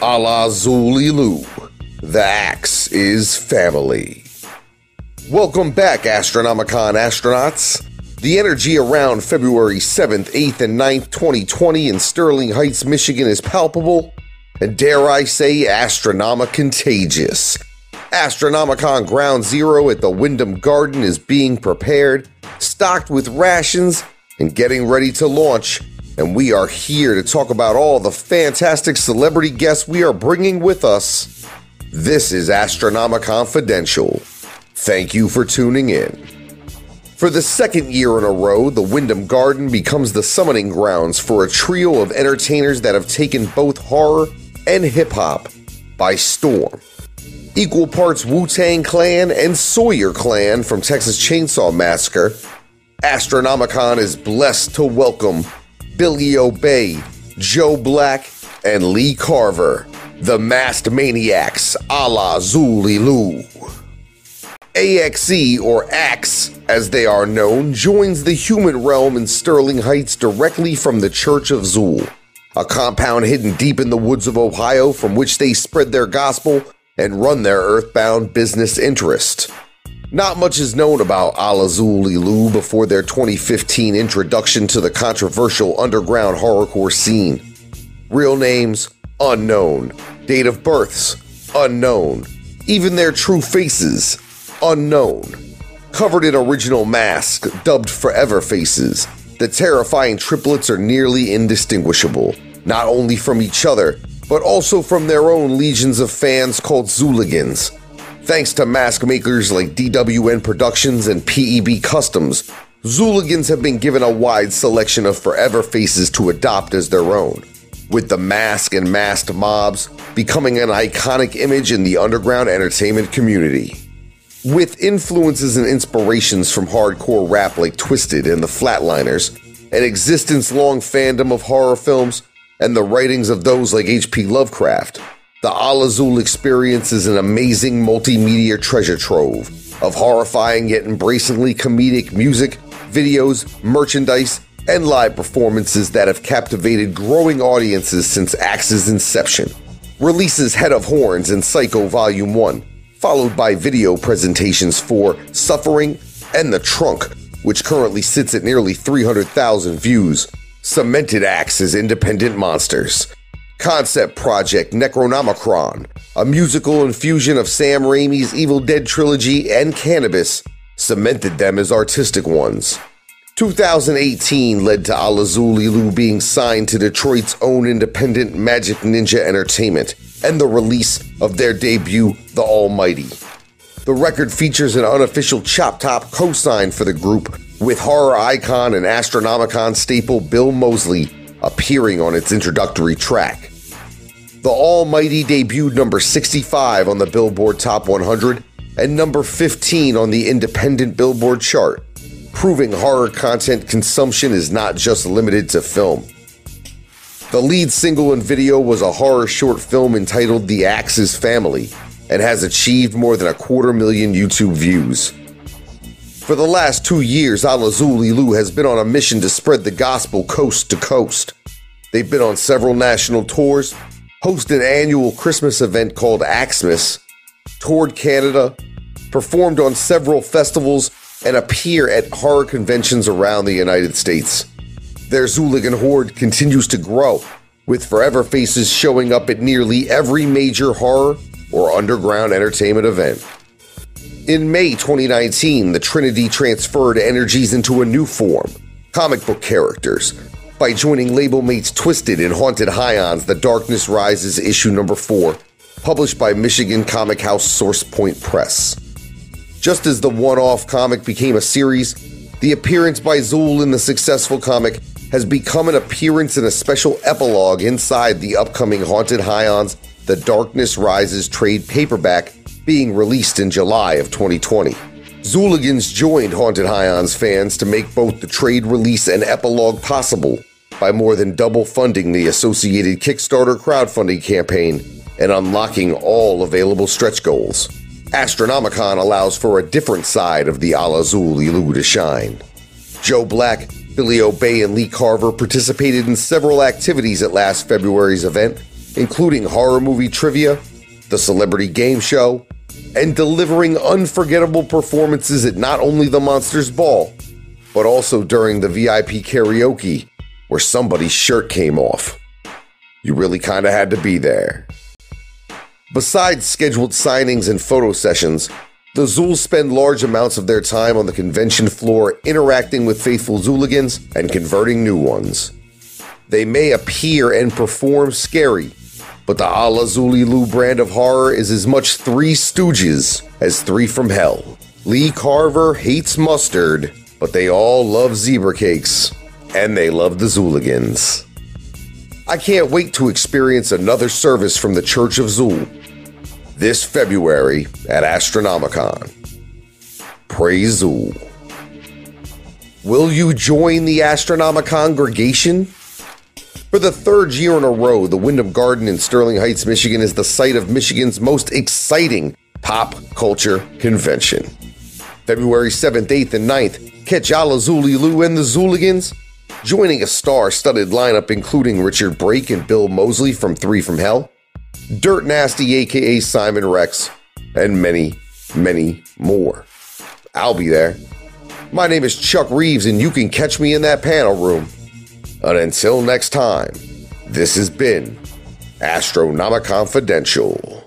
Alla Xul Elu. The axe is family. Welcome back, Astronomicon astronauts. The energy around February 7th, 8th, and 9th, 2020 in Sterling Heights, Michigan is palpable, and dare I say, astronomic contagious. Astronomicon Ground Zero at the Wyndham Garden is being prepared, stocked with rations, and getting ready to launch. And we are here to talk about all the fantastic celebrity guests we are bringing with us. This is Astronomic Confidential. Thank you for tuning in. For the second year in a row, the Wyndham Garden becomes the summoning grounds for a trio of entertainers that have taken both horror and hip hop by storm. Equal parts Wu Tang Clan and Sawyer Clan from Texas Chainsaw Massacre, Astronomicon is blessed to welcome Billy Obey, Joe Black, and Lee Carver, the masked maniacs Alla Xul Elu. AXE, or AXE as they are known, joins the human realm in Sterling Heights directly from the Church of Xul, a compound hidden deep in the woods of Ohio from which they spread their gospel and run their earthbound business interest. Not much is known about Alla Xul Elu before their 2015 introduction to the controversial underground horrorcore scene. Real names unknown, date of births unknown, even their true faces unknown. Covered in original masks dubbed Forever Faces, the terrifying triplets are nearly indistinguishable, not only from each other, but also from their own legions of fans called Xuligans. Thanks to mask makers like DWN Productions and PEB Customs, Xuligans have been given a wide selection of forever faces to adopt as their own, with the mask and masked mobs becoming an iconic image in the underground entertainment community. With influences and inspirations from hardcore rap like Twiztid and the Flatliners, an existence long fandom of horror films, and the writings of those like H.P. Lovecraft, the Alla Xul experience is an amazing multimedia treasure trove of horrifying yet embracingly comedic music, videos, merchandise, and live performances that have captivated growing audiences since Axe's inception. Releases Head of Horns and Psycho Volume 1, followed by video presentations for Suffering and The Trunk, which currently sits at nearly 300,000 views, cemented Axe as independent monsters. Concept Project Necronomicron, a musical infusion of Sam Raimi's Evil Dead trilogy and cannabis, cemented them as artistic ones. 2018 led to Alla Xul Elu being signed to Detroit's own independent Magic Ninja Entertainment and the release of their debut, The Almighty. The record features an unofficial Chop Top co-sign for the group, with horror icon and Astronomicon staple Bill Moseley appearing on its introductory track. The Almighty debuted number 65 on the Billboard Top 100 and number 15 on the independent Billboard chart, proving horror content consumption is not just limited to film. The lead single and video was a horror short film entitled The Axe's Family and has achieved more than a quarter million YouTube views. For the last two years, Alazuli Alla Xul Elu has been on a mission to spread the gospel coast to coast. They've been on several national tours, hosted an annual Christmas event called Axmas, toured Canada, performed on several festivals, and appear at horror conventions around the United States. Their Xuligan horde continues to grow, with Forever Faces showing up at nearly every major horror or underground entertainment event. In May 2019, the Trinity transferred energies into a new form comic book characters by joining label mates Twiztid and Haunted High Ons The Darkness Rises issue number 4, published by Michigan comic house Source Point Press. Just as the one off comic became a series, the appearance by Xul in the successful comic has become an appearance in a special epilogue inside the upcoming Haunted High Ons The Darkness Rises trade paperback being released in July of 2020. Xuligans joined Haunted High Ons fans to make both the trade release and epilogue possible by more than double funding the associated Kickstarter crowdfunding campaign and unlocking all available stretch goals. Astronomicon allows for a different side of the Alla Xul Elu to shine. Joe Black, Billy Obey, and Lee Carver participated in several activities at last February's event, including horror movie trivia, the celebrity game show, and delivering unforgettable performances at not only the Monsters Ball, but also during the VIP karaoke where somebody's shirt came off. You really kind of had to be there. Besides scheduled signings and photo sessions, the Xuls spend large amounts of their time on the convention floor interacting with faithful Xuligans and converting new ones. They may appear and perform scary, but the Alla Xul Elu brand of horror is as much Three Stooges as Three from Hell. Lee Carver hates mustard, but they all love zebra cakes, and they love the Xuligans. I can't wait to experience another service from the Church of Xul this February at Astronomicon. Praise Xul. Will you join the Astronomicon congregation? For the third year in a row, the Wyndham Garden in Sterling Heights, Michigan is the site of Michigan's most exciting pop culture convention. February 7th, 8th, and 9th, catch Alla Xul Elu and the Xuligans joining a star studded lineup including Richard Brake and Bill Moseley from Three from Hell, Dirt Nasty, aka Simon Rex, and many, many more. I'll be there. My name is Chuck Reeves, and you can catch me in that panel room. And until next time, this has been Astronomic Confidential.